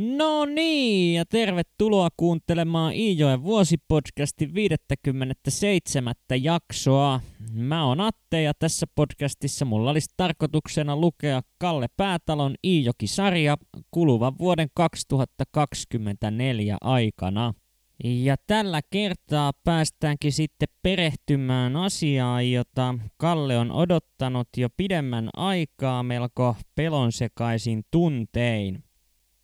No niin, ja tervetuloa kuuntelemaan Iijoen vuosipodcastin 57. jaksoa. Mä oon Atte ja tässä podcastissa mulla olisi tarkoituksena lukea Kalle Päätalon Iijoki-sarja kuluvan vuoden 2024 aikana. Ja tällä kertaa päästäänkin sitten perehtymään asiaan, jota Kalle on odottanut jo pidemmän aikaa melko pelonsekaisin tuntein.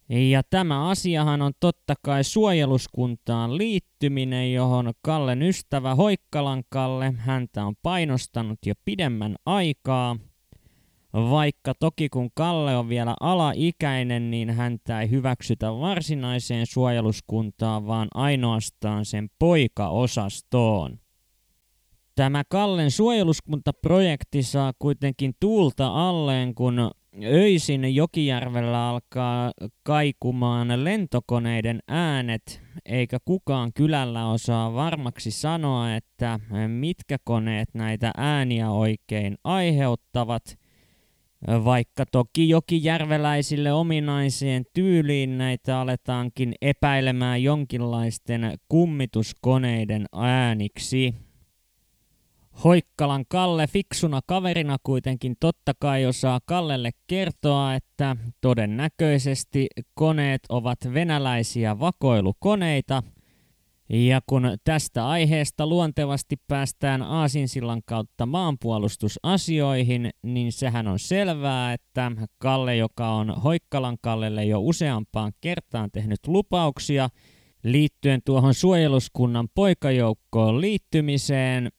Ja tämä asiahan on totta kai suojeluskuntaan liittyminen, johon Kallen ystävä Hoikkalan Kalle häntä on painostanut jo pidemmän aikaa. Vaikka toki kun Kalle on vielä alaikäinen, niin häntä ei hyväksytä varsinaiseen suojeluskuntaan, vaan ainoastaan sen poikaosastoon. Tämä Kallen suojeluskuntaprojekti saa kuitenkin tuulta alleen, kun öisin Jokijärvellä alkaa kaikumaan lentokoneiden äänet, eikä kukaan kylällä osaa varmaksi sanoa, että mitkä koneet näitä ääniä oikein aiheuttavat, vaikka toki jokijärveläisille ominaiseen tyyliin näitä aletaankin epäilemään jonkinlaisten kummituskoneiden ääniksi. Hoikkalan Kalle fiksuna kaverina kuitenkin totta kai osaa Kallelle kertoa, että todennäköisesti koneet ovat venäläisiä vakoilukoneita. Ja kun tästä aiheesta luontevasti päästään Aasinsillan kautta maanpuolustusasioihin, niin sehän on selvää, että Kalle, joka on Hoikkalan Kallelle jo useampaan kertaan tehnyt lupauksia liittyen tuohon suojeluskunnan poikajoukkoon liittymiseen,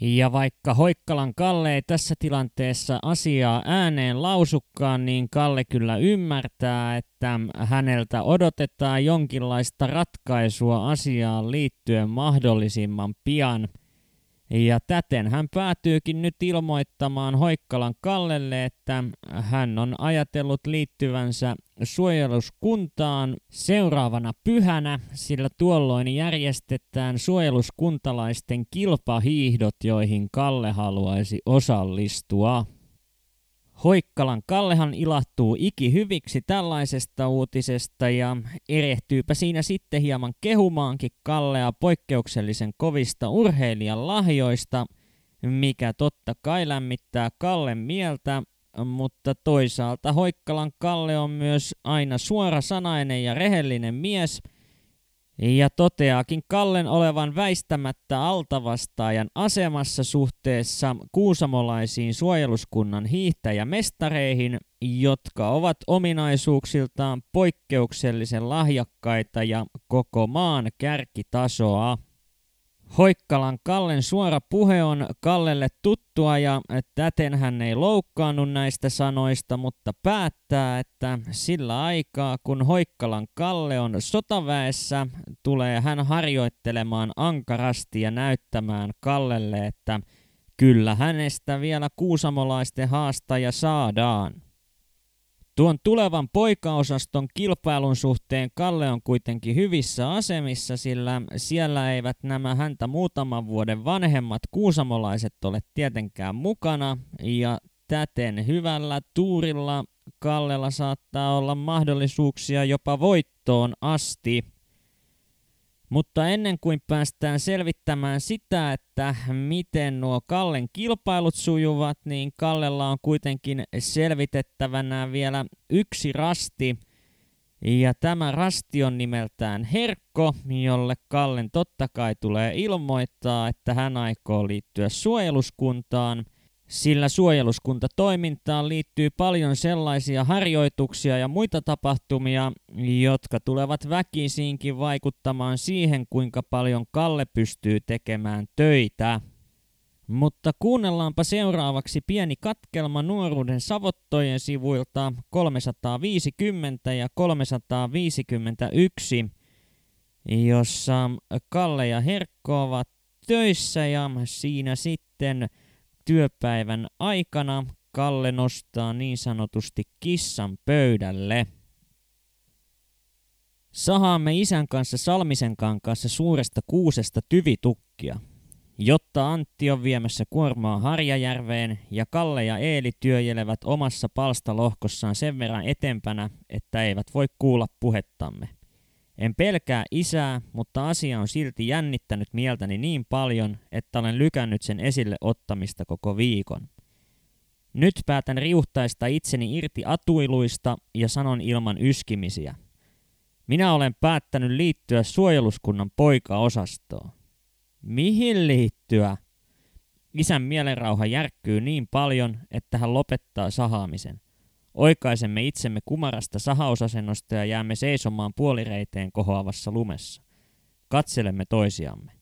ja vaikka Hoikkalan Kalle ei tässä tilanteessa asiaa ääneen lausukkaan, niin Kalle kyllä ymmärtää, että häneltä odotetaan jonkinlaista ratkaisua asiaan liittyen mahdollisimman pian – ja täten hän päätyykin nyt ilmoittamaan Hoikkalan Kallelle, että hän on ajatellut liittyvänsä suojeluskuntaan seuraavana pyhänä, sillä tuolloin järjestetään suojeluskuntalaisten kilpahiihdot, joihin Kalle haluaisi osallistua. Hoikkalan Kallehan ilahtuu ikihyviksi tällaisesta uutisesta ja erehtyypä siinä sitten hieman kehumaankin Kallea poikkeuksellisen kovista urheilijan lahjoista, mikä totta kai lämmittää Kallen mieltä, mutta toisaalta Hoikkalan Kalle on myös aina suorasanainen ja rehellinen mies – ja toteaakin Kallen olevan väistämättä altavastaajan asemassa suhteessa kuusamolaisiin suojeluskunnan hiihtäjämestareihin, jotka ovat ominaisuuksiltaan poikkeuksellisen lahjakkaita ja koko maan kärkitasoa. Hoikkalan Kallen suora puhe on Kallelle tuttua ja täten hän ei loukkaannut näistä sanoista, mutta päättää, että sillä aikaa kun Hoikkalan Kalle on sotaväessä, tulee hän harjoittelemaan ankarasti ja näyttämään Kallelle, että kyllä hänestä vielä kuusamolaisten haastaja saadaan. Tuon tulevan poikaosaston kilpailun suhteen Kalle on kuitenkin hyvissä asemissa, sillä siellä eivät nämä häntä muutaman vuoden vanhemmat kuusamolaiset ole tietenkään mukana, ja täten hyvällä tuurilla Kallella saattaa olla mahdollisuuksia jopa voittoon asti. Mutta ennen kuin päästään selvittämään sitä, että miten nuo Kallen kilpailut sujuvat, niin Kallella on kuitenkin selvitettävänä vielä yksi rasti. Ja tämä rasti on nimeltään Herkko, jolle Kallen totta kai tulee ilmoittaa, että hän aikoo liittyä suojeluskuntaan – sillä suojeluskuntatoimintaan liittyy paljon sellaisia harjoituksia ja muita tapahtumia, jotka tulevat väkisinkin vaikuttamaan siihen, kuinka paljon Kalle pystyy tekemään töitä. Mutta kuunnellaanpa seuraavaksi pieni katkelma nuoruuden savottojen sivuilta 350 ja 351, jossa Kalle ja Herkko ovat töissä ja siinä sitten työpäivän aikana Kalle nostaa niin sanotusti kissan pöydälle. Sahaamme isän kanssa Salmisen kanssa suuresta kuusesta tyvitukkia. Jotta Antti on viemässä kuormaa Harjajärveen ja Kalle ja Eeli työjelevät omassa palstalohkossaan sen verran etempänä, että eivät voi kuulla puhettamme. En pelkää isää, mutta asia on silti jännittänyt mieltäni niin paljon, että olen lykännyt sen esille ottamista koko viikon. Nyt päätän riuhtaista itseni irti atuiluista ja sanon ilman yskimisiä. Minä olen päättänyt liittyä suojeluskunnan poikaosastoon. Mihin liittyä? Isän mielenrauha järkkyy niin paljon, että hän lopettaa sahaamisen. Oikaisemme itsemme kumarasta sahausasennosta ja jäämme seisomaan puolireiteen kohoavassa lumessa. Katselemme toisiamme.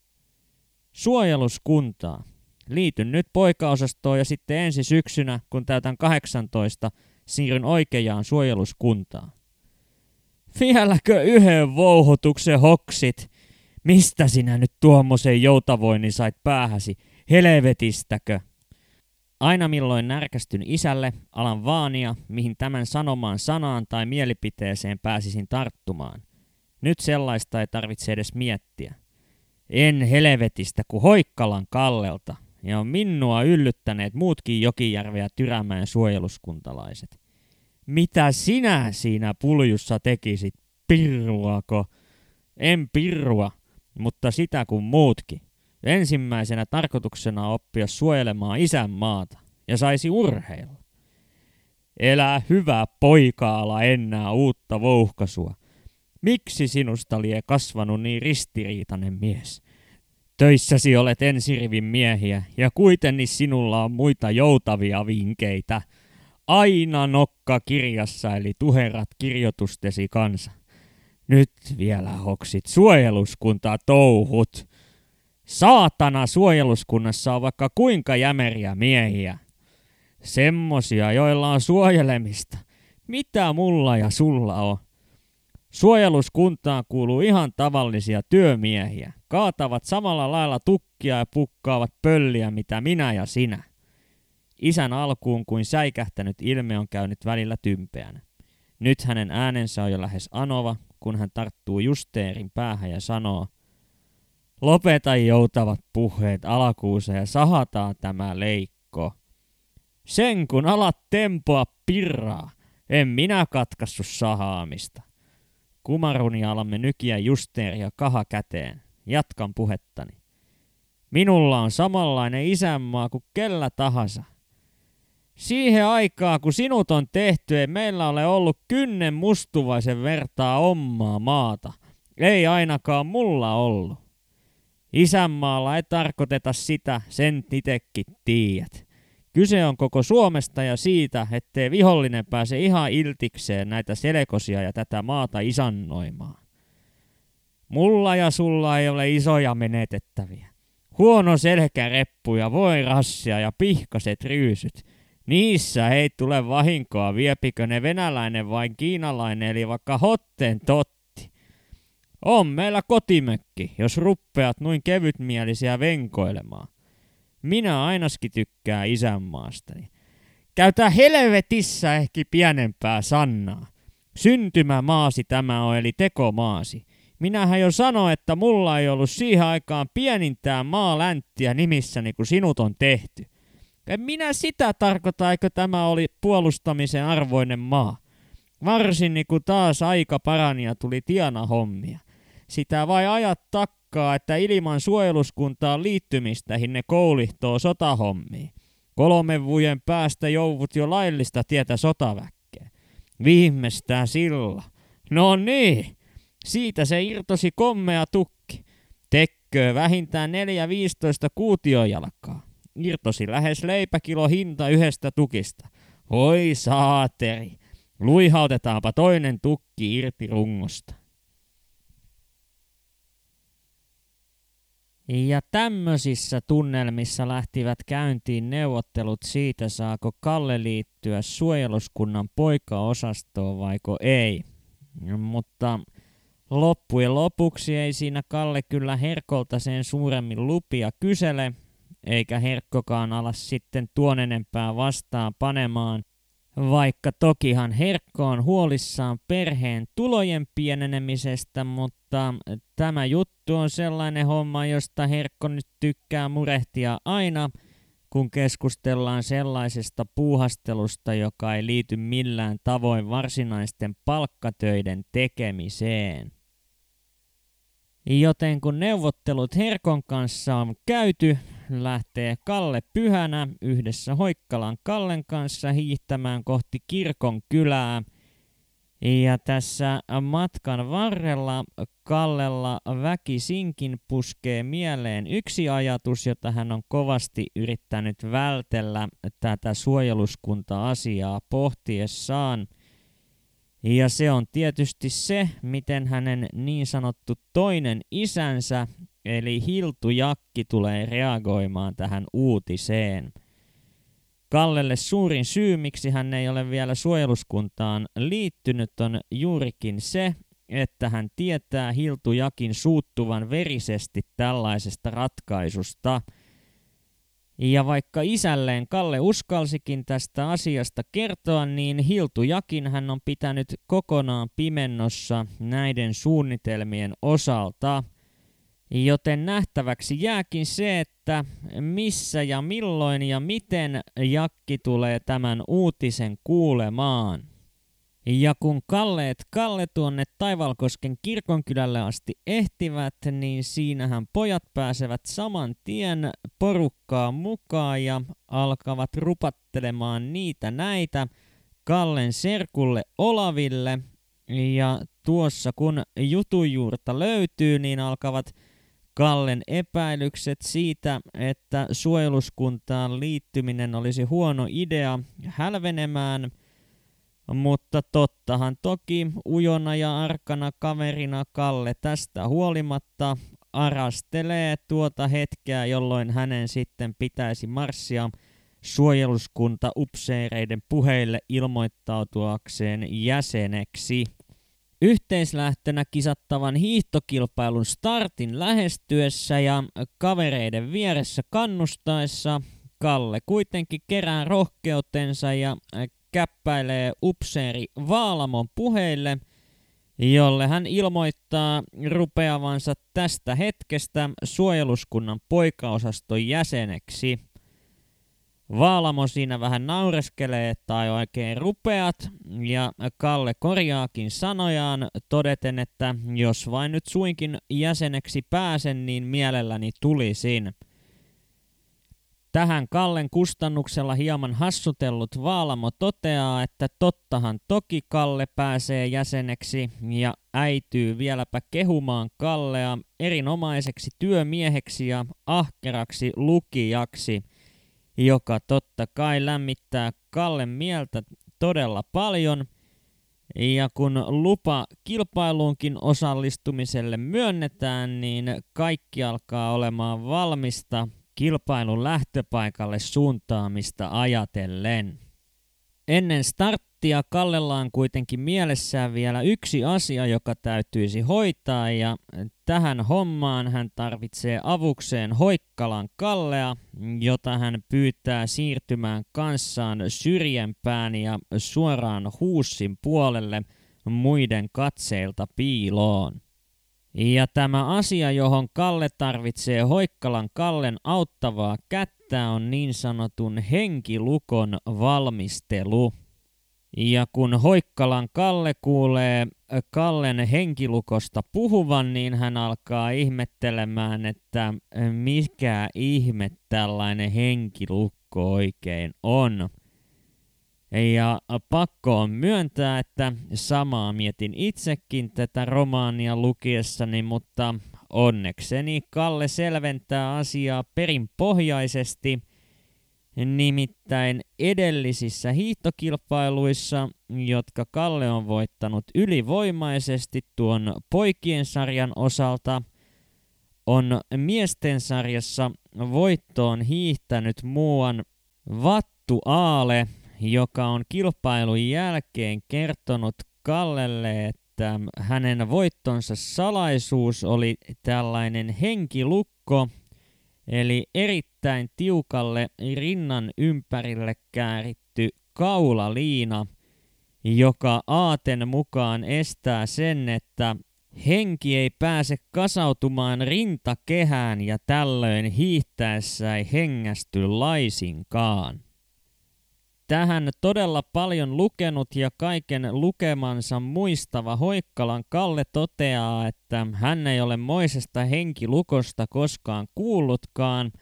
Suojeluskuntaa. Liityn nyt poikaosastoon ja sitten ensi syksynä, kun täytän 18, siirryn oikeaan suojeluskuntaan. Vieläkö yhden vouhotuksen hoksit? Mistä sinä nyt tuommoisen joutavoinnin sait päähäsi? Helvetistäkö? Aina milloin närkästyn isälle, alan vaania, mihin tämän sanomaan sanaan tai mielipiteeseen pääsisin tarttumaan. Nyt sellaista ei tarvitse edes miettiä. En helvetistä kuin Hoikkalan Kallelta, ja on minua yllyttäneet muutkin Jokijärveä Tyrämäen suojeluskuntalaiset. Mitä sinä siinä puljussa tekisit? Pirruako? En pirrua, mutta sitä kuin muutkin. Ensimmäisenä tarkoituksena oppia suojelemaan isänmaata ja saisi urheilla. Elää hyvä poikaala enää uutta vouhkasua. Miksi sinusta lie kasvanut niin ristiriitainen mies? Töissäsi olet ensirivin miehiä ja kuitenkin sinulla on muita joutavia vinkeitä. Aina nokka kirjassa eli tuherat kirjoitustesi kanssa. Nyt vielä hoksit suojeluskuntaa touhut. Saatana suojeluskunnassa on vaikka kuinka jämeriä miehiä. Semmosia, joilla on suojelemista. Mitä mulla ja sulla on? Suojeluskuntaan kuuluu ihan tavallisia työmiehiä. Kaatavat samalla lailla tukkia ja pukkaavat pölliä, mitä minä ja sinä. Isän alkuun kuin säikähtänyt ilme on käynyt välillä tympeänä. Nyt hänen äänensä on jo lähes anova, kun hän tarttuu Justeerin päähän ja sanoo, Lopeta joutavat puheet alakuussa ja sahataan tämä leikko. Sen kun alat tempoa pirraa, en minä katkassu sahaamista. Kumaruni alamme nykiä Justeeria kaha käteen. Jatkan puhettani. Minulla on samanlainen isänmaa kuin kellä tahansa. Siihen aikaa, kun sinut on tehty, ei meillä ole ollut kynnen mustuvaisen vertaa omaa maata. Ei ainakaan mulla ollut. Isänmaalla ei tarkoiteta sitä, sen itekin tiedät. Kyse on koko Suomesta ja siitä, ettei vihollinen pääse ihan iltikseen näitä selekosia ja tätä maata isannoimaan. Mulla ja sulla ei ole isoja menetettäviä. Huono selkäreppu ja voi rassia ja pihkaset ryysyt. Niissä ei tule vahinkoa, viepikö ne venäläinen vai kiinalainen, eli vaikka hotten totti. On meillä kotimökki, jos ruppeat noin kevytmielisiä venkoilemaan. Minä ainakin tykkää isänmaastani. Käytä helvetissä ehkä pienempää sannaa. Syntymämaasi tämä on, eli tekomaasi. Minähän jo sanoin, että mulla ei ollut siihen aikaan pienintää maalänttiä nimissäni, kun sinut on tehty. En minä sitä tarkoita, eikö tämä oli puolustamisen arvoinen maa. Varsin niin kuin taas aika parani ja tuli tiana hommia. Sitä vai ajat takkaa, että ilman suojeluskuntaan liittymistä ne koulihtoo sotahommiin. Kolmen vuoden päästä jouvut jo laillista tietä sotaväkkeä. Viimeistään silla. No niin, siitä se irtosi kommea tukki. Tekköö vähintään 4-15 kuutiojalkaa. Irtosi lähes leipäkilo hinta yhdestä tukista. Oi saateri, luihautetaanpa toinen tukki irti rungosta. Ja tämmöisissä tunnelmissa lähtivät käyntiin neuvottelut siitä, saako Kalle liittyä suojeluskunnan poikaosastoon vaiko ei. Mutta loppujen lopuksi ei siinä Kalle kyllä Herkolta sen suuremmin lupia kysele, eikä Herkkokaan ala sitten tuon enempää vastaan panemaan. Vaikka tokihan Herkko on huolissaan perheen tulojen pienenemisestä, mutta tämä juttu on sellainen homma, josta Herkko nyt tykkää murehtia aina, kun keskustellaan sellaisesta puuhastelusta, joka ei liity millään tavoin varsinaisten palkkatöiden tekemiseen. Joten kun neuvottelut Herkon kanssa on käyty, lähtee Kalle Pyhänä yhdessä Hoikkalan Kallen kanssa hiihtämään kohti kirkon kylää. Ja tässä matkan varrella Kallella väkisinkin puskee mieleen yksi ajatus, jota hän on kovasti yrittänyt vältellä tätä suojeluskunta-asiaa pohtiessaan – ja se on tietysti se, miten hänen niin sanottu toinen isänsä, eli Hiltu Jakki, tulee reagoimaan tähän uutiseen. Kallelle suurin syy, miksi hän ei ole vielä suojeluskuntaan liittynyt, on juurikin se, että hän tietää Hiltu Jakin suuttuvan verisesti tällaisesta ratkaisusta – ja vaikka isälleen Kalle uskalsikin tästä asiasta kertoa, niin Hiltu Jakin hän on pitänyt kokonaan pimennossa näiden suunnitelmien osalta. Joten nähtäväksi jääkin se, että missä ja milloin ja miten Jakki tulee tämän uutisen kuulemaan. Ja kun Kalleet Kalle tuonne Taivalkosken kirkonkylälle asti ehtivät, niin siinähän pojat pääsevät saman tien porukkaa mukaan ja alkavat rupattelemaan niitä näitä Kallen serkulle Olaville. Ja tuossa kun jutujuurta löytyy, niin alkavat Kallen epäilykset siitä, että suojeluskuntaan liittyminen olisi huono idea hälvenemään – mutta tottahan toki ujona ja arkana kaverina Kalle tästä huolimatta arastelee tuota hetkeä, jolloin hänen sitten pitäisi marssia suojeluskunta upseereiden puheille ilmoittautuakseen jäseneksi. Yhteislähtönä kisattavan hiihtokilpailun startin lähestyessä ja kavereiden vieressä kannustaessa Kalle kuitenkin kerää rohkeutensa ja käppäilee upseeri Vaalamon puheille, jolle hän ilmoittaa rupeavansa tästä hetkestä suojeluskunnan poikaosaston jäseneksi. Vaalamo siinä vähän naureskelee, että oikein rupeat, ja Kalle korjaakin sanojaan todeten, että jos vain nyt suinkin jäseneksi pääsen, niin mielelläni tulisin. Tähän Kallen kustannuksella hieman hassutellut Vaalamo toteaa, että tottahan toki Kalle pääsee jäseneksi ja äityy vieläpä kehumaan Kallea erinomaiseksi työmieheksi ja ahkeraksi lukijaksi, joka totta kai lämmittää Kallen mieltä todella paljon. Ja kun lupa kilpailuunkin osallistumiselle myönnetään, niin kaikki alkaa olemaan valmista kilpailun lähtöpaikalle suuntaamista ajatellen. Ennen starttia Kallella on kuitenkin mielessään vielä yksi asia, joka täytyisi hoitaa ja tähän hommaan hän tarvitsee avukseen Hoikkalan Kallea, jota hän pyytää siirtymään kanssaan syrjempään ja suoraan huussin puolelle muiden katseilta piiloon. Ja tämä asia, johon Kalle tarvitsee Hoikkalan Kallen auttavaa kättä, on niin sanotun henkilukon valmistelu. Ja kun Hoikkalan Kalle kuulee Kallen henkilukosta puhuvan, niin hän alkaa ihmettelemään, että mikä ihme tällainen henkilukko oikein on. Ja pakko on myöntää, että samaa mietin itsekin tätä romaania lukiessani, mutta onnekseni Kalle selventää asiaa perinpohjaisesti. Nimittäin edellisissä hiihtokilpailuissa, jotka Kalle on voittanut ylivoimaisesti tuon poikien sarjan osalta, on miesten sarjassa voittoon hiihtänyt muuan Vattu Aale – joka on kilpailun jälkeen kertonut Kallelle, että hänen voittonsa salaisuus oli tällainen henkilukko, eli erittäin tiukalle rinnan ympärille kääritty kaulaliina, joka aaten mukaan estää sen, että henki ei pääse kasautumaan rintakehään ja tällöin hiihtäessä ei hengästy laisinkaan. Tähän todella paljon lukenut ja kaiken lukemansa muistava Hoikkalan Kalle toteaa, että hän ei ole moisesta henkilukosta koskaan kuullutkaan,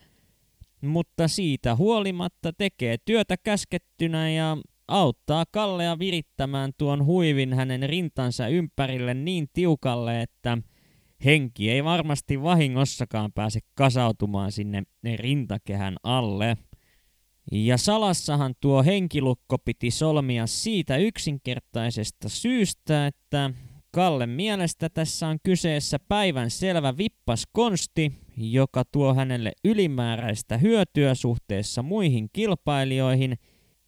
mutta siitä huolimatta tekee työtä käskettynä ja auttaa Kallea virittämään tuon huivin hänen rintansa ympärille niin tiukalle, että henki ei varmasti vahingossakaan pääse kasautumaan sinne rintakehän alle. Ja salassahan tuo henkilukko piti solmia siitä yksinkertaisesta syystä, että Kalle mielestä tässä on kyseessä päivän selvä vippaskonsti, joka tuo hänelle ylimääräistä hyötyä suhteessa muihin kilpailijoihin,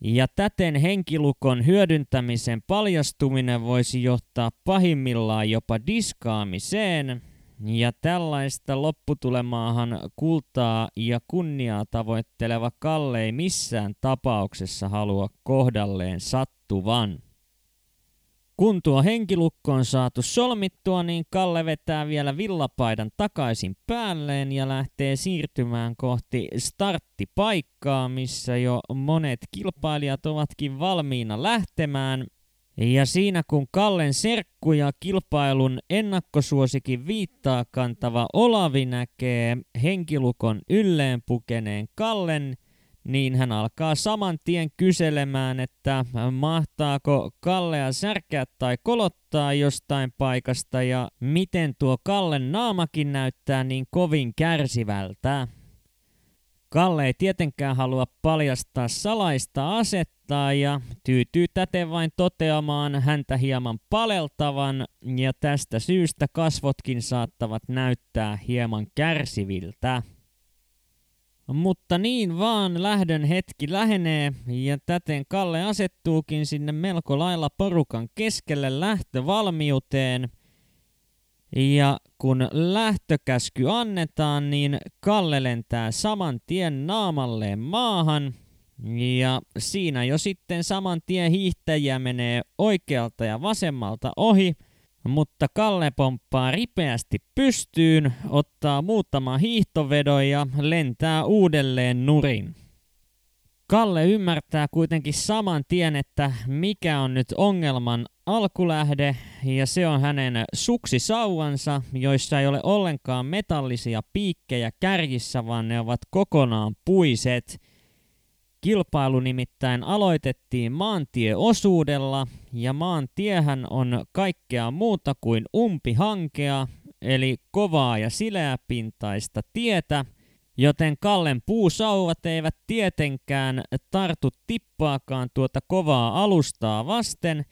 ja täten henkilukon hyödyntämisen paljastuminen voisi johtaa pahimmillaan jopa diskaamiseen, ja tällaista lopputulemaahan kultaa ja kunniaa tavoitteleva Kalle ei missään tapauksessa halua kohdalleen sattuvan. Kun tuo henkilukko on saatu solmittua, niin Kalle vetää vielä villapaidan takaisin päälleen ja lähtee siirtymään kohti starttipaikkaa, missä jo monet kilpailijat ovatkin valmiina lähtemään. Ja siinä kun Kallen serkku ja kilpailun ennakkosuosikin viittaa kantava Olavi näkee henkilukon ylleen pukeneen Kallen – niin hän alkaa saman tien kyselemään, että mahtaako Kallea särkeä tai kolottaa jostain paikasta ja miten tuo Kallen naamakin näyttää niin kovin kärsivältä. Kalle ei tietenkään halua paljastaa salaista asettaa ja tyytyy täten vain toteamaan häntä hieman paleltavan ja tästä syystä kasvotkin saattavat näyttää hieman kärsiviltä. Mutta niin vaan lähdön hetki lähenee ja täten Kalle asettuukin sinne melko lailla porukan keskelle lähtövalmiuteen. Ja kun lähtökäsky annetaan, niin Kalle lentää saman tien naamalleen maahan. Ja siinä jo sitten saman tien hiihtäjiä menee oikealta ja vasemmalta ohi – mutta Kalle pomppaa ripeästi pystyyn, ottaa muutama hiihtovedon ja lentää uudelleen nurin. Kalle ymmärtää kuitenkin saman tien, että mikä on nyt ongelman alkulähde, ja se on hänen suksisauvansa, joissa ei ole ollenkaan metallisia piikkejä kärjissä, vaan ne ovat kokonaan puiset – Kilpailu nimittäin aloitettiin maantieosuudella, ja maantiehän on kaikkea muuta kuin umpihankea, eli kovaa ja sileäpintaista tietä, joten Kallen puusauvat eivät tietenkään tartu tippaakaan tuota kovaa alustaa vasten,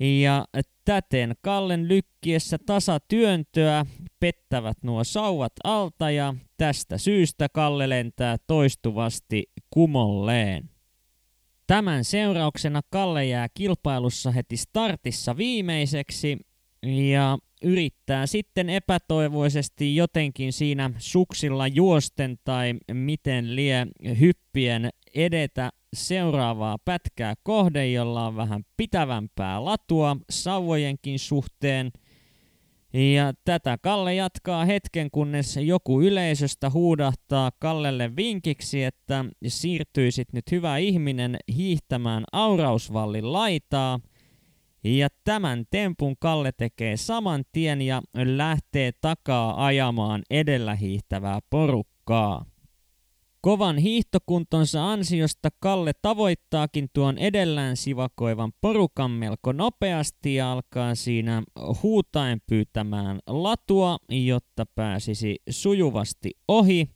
ja täten Kallen lykkiessä tasatyöntöä pettävät nuo sauvat alta ja tästä syystä Kalle lentää toistuvasti kumolleen. Tämän seurauksena Kalle jää kilpailussa heti startissa viimeiseksi ja yrittää sitten epätoivoisesti jotenkin siinä suksilla juosten tai miten lie hyppien edetä seuraavaa pätkää kohde, jolla on vähän pitävämpää latua sauvojenkin suhteen – ja tätä Kalle jatkaa hetken, kunnes joku yleisöstä huudahtaa Kallelle vinkiksi, että siirtyisit nyt hyvä ihminen hiihtämään Aurausvallin laitaa. Ja tämän tempun Kalle tekee saman tien ja lähtee takaa ajamaan edellä hiihtävää porukkaa. Kovan hiihtokuntonsa ansiosta Kalle tavoittaakin tuon edellään sivakoivan porukan melko nopeasti ja alkaa siinä huutaen pyytämään latua, jotta pääsisi sujuvasti ohi.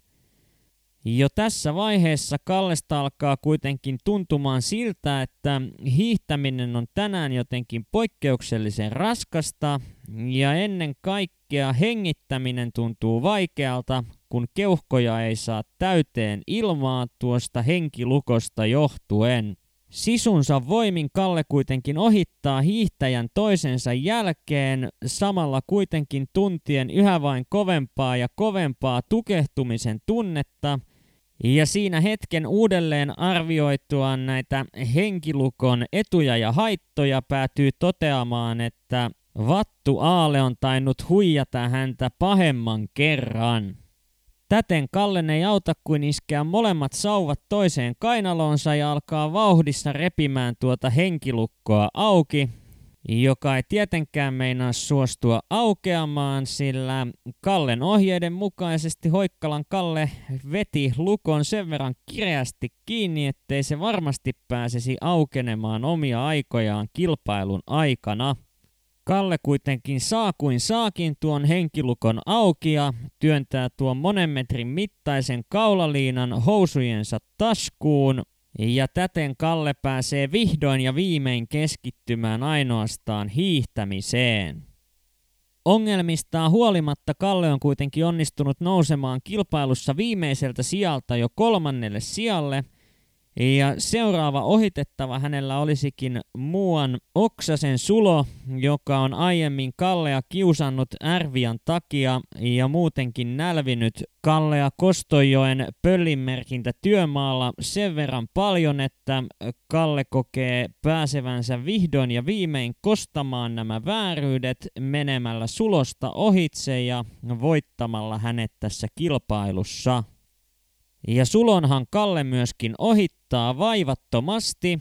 Jo tässä vaiheessa Kallesta alkaa kuitenkin tuntumaan siltä, että hiihtäminen on tänään jotenkin poikkeuksellisen raskasta ja ennen kaikkea hengittäminen tuntuu vaikealta, kun keuhkoja ei saa täyteen ilmaa tuosta henkilukosta johtuen. Sisunsa voimin Kalle kuitenkin ohittaa hiihtäjän toisensa jälkeen, samalla kuitenkin tuntien yhä vain kovempaa ja kovempaa tukehtumisen tunnetta, Ja siinä hetken uudelleen arvioitua näitä henkilukon etuja ja haittoja päätyy toteamaan, että Vattu Aale on tainnut huijata häntä pahemman kerran. Täten Kallen ei auta kuin iskeä molemmat sauvat toiseen kainalonsa ja alkaa vauhdissa repimään tuota henkilukkoa auki, joka ei tietenkään meinaa suostua aukeamaan, sillä Kallen ohjeiden mukaisesti Hoikkalan Kalle veti lukon sen verran kireästi kiinni, ettei se varmasti pääsisi aukenemaan omia aikojaan kilpailun aikana. Kalle kuitenkin saa kuin saakin tuon henkilukon auki ja työntää tuon monen metrin mittaisen kaulaliinan housujensa taskuun, ja täten Kalle pääsee vihdoin ja viimein keskittymään ainoastaan hiihtämiseen. Ongelmistaan huolimatta Kalle on kuitenkin onnistunut nousemaan kilpailussa viimeiseltä sijalta jo kolmannelle sijalle – ja seuraava ohitettava hänellä olisikin muuan Oksasen Sulo, joka on aiemmin Kallea kiusannut Ärvian takia ja muutenkin nälvinyt Kallea Kostojoen pöllinmerkintä työmaalla sen verran paljon, että Kalle kokee pääsevänsä vihdoin ja viimein kostamaan nämä vääryydet menemällä Sulosta ohitse ja voittamalla hänet tässä kilpailussa. Ja Sulonhan Kalle myöskin ohittaa vaivattomasti.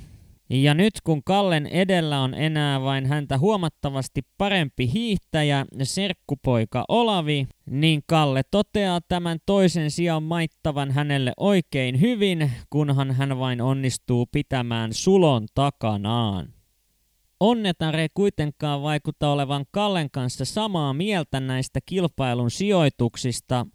Ja nyt kun Kallen edellä on enää vain häntä huomattavasti parempi hiihtäjä, serkkupoika Olavi, niin Kalle toteaa tämän toisen sijaan maittavan hänelle oikein hyvin, kunhan hän vain onnistuu pitämään sulon takanaan. Onnetare ei kuitenkaan vaikuta olevan Kallen kanssa samaa mieltä näistä kilpailun sijoituksista,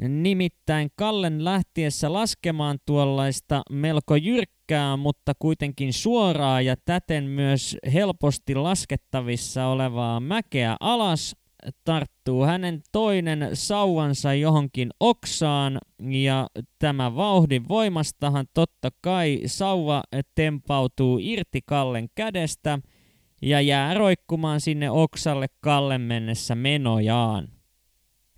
Nimittäin Kallen lähtiessä laskemaan tuollaista melko jyrkkää, mutta kuitenkin suoraa ja täten myös helposti laskettavissa olevaa mäkeä alas, tarttuu hänen toinen sauvansa johonkin oksaan ja tämä vauhdin voimastahan totta kai sauva tempautuu irti Kallen kädestä ja jää roikkumaan sinne oksalle Kallen mennessä menojaan.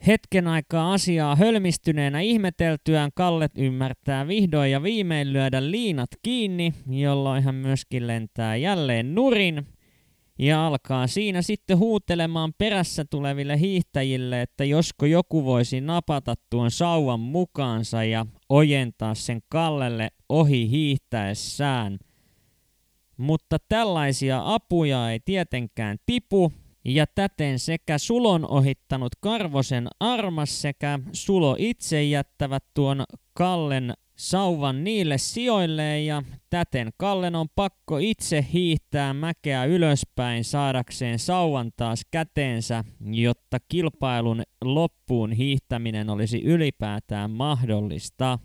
Hetken aikaa asiaa hölmistyneenä ihmeteltyään Kallet ymmärtää vihdoin ja viimein lyödä liinat kiinni, jolloin hän myöskin lentää jälleen nurin ja alkaa siinä sitten huutelemaan perässä tuleville hiihtäjille, että josko joku voisi napata tuon sauvan mukaansa ja ojentaa sen Kallelle ohi hiihtäessään. Mutta tällaisia apuja ei tietenkään tipu, ja täten sekä Sulon ohittanut Karvosen armas sekä Sulo itse jättävät tuon Kallen sauvan niille sijoilleen ja täten Kallen on pakko itse hiihtää mäkeä ylöspäin saadakseen sauvan taas käteensä, jotta kilpailun loppuun hiihtäminen olisi ylipäätään mahdollista.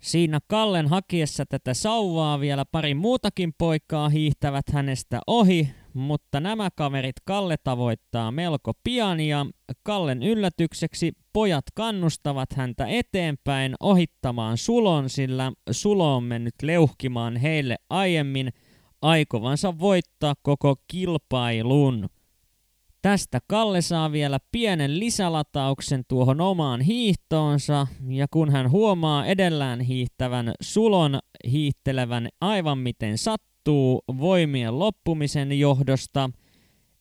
Siinä Kallen hakiessa tätä sauvaa vielä pari muutakin poikaa hiihtävät hänestä ohi, mutta nämä kaverit Kalle tavoittaa melko pian ja Kallen yllätykseksi pojat kannustavat häntä eteenpäin ohittamaan Sulon, sillä Sulo on mennyt leuhkimaan heille aiemmin aikovansa voittaa koko kilpailun. Tästä Kalle saa vielä pienen lisälatauksen tuohon omaan hiihtoonsa, ja kun hän huomaa edellään hiihtävän Sulon hiihtelevän aivan miten sattuu voimien loppumisen johdosta,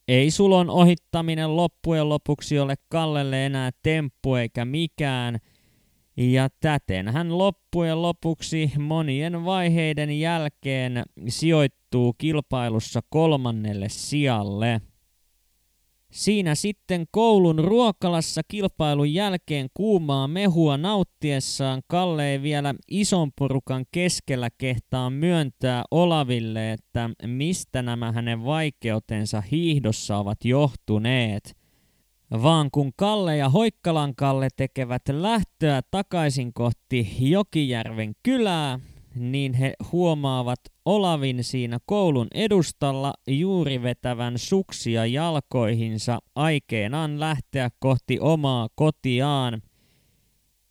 ei Sulon ohittaminen loppujen lopuksi ole Kallelle enää temppu eikä mikään, ja täten hän loppujen lopuksi monien vaiheiden jälkeen sijoittuu kilpailussa kolmannelle sijalle. Siinä sitten koulun ruokalassa kilpailun jälkeen kuumaa mehua nauttiessaan Kalle ei vielä ison porukan keskellä kehtaa myöntää Olaville, että mistä nämä hänen vaikeutensa hiihdossa ovat johtuneet. Vaan kun Kalle ja Hoikkalan Kalle tekevät lähtöä takaisin kohti Jokijärven kylää, niin he huomaavat Olavin siinä koulun edustalla juuri vetävän suksia jalkoihinsa aikeenaan lähteä kohti omaa kotiaan.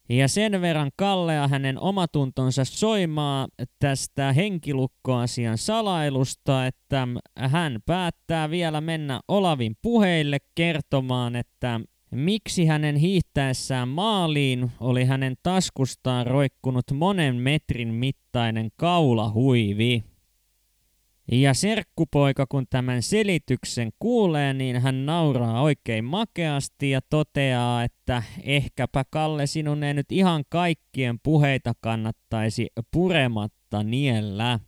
Ja sen verran Kallea hänen omatuntonsa soimaa tästä henkilukkoasian salailusta, että hän päättää vielä mennä Olavin puheille kertomaan, että miksi hänen hiihtäessään maaliin oli hänen taskustaan roikkunut monen metrin mittainen kaulahuivi. Ja serkkupoika, kun tämän selityksen kuulee, niin hän nauraa oikein makeasti ja toteaa, että ehkäpä Kalle sinun ei nyt ihan kaikkien puheita kannattaisi purematta niellä.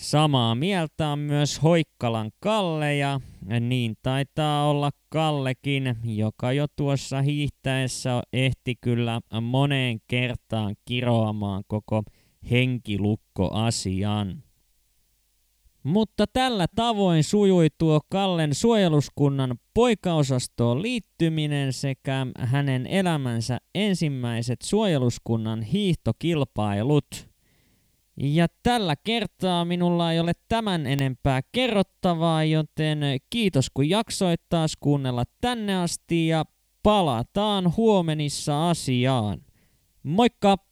Samaa mieltä on myös Hoikkalan Kalle ja niin taitaa olla Kallekin, joka jo tuossa hiihtäessä ehti kyllä moneen kertaan kiroamaan koko henkilukkoasian. Mutta tällä tavoin sujui tuo Kallen suojeluskunnan poikaosastoon liittyminen sekä hänen elämänsä ensimmäiset suojeluskunnan hiihtokilpailut – ja tällä kertaa minulla ei ole tämän enempää kerrottavaa, joten kiitos kun jaksoit taas kuunnella tänne asti ja palataan huomenissa asiaan. Moikka!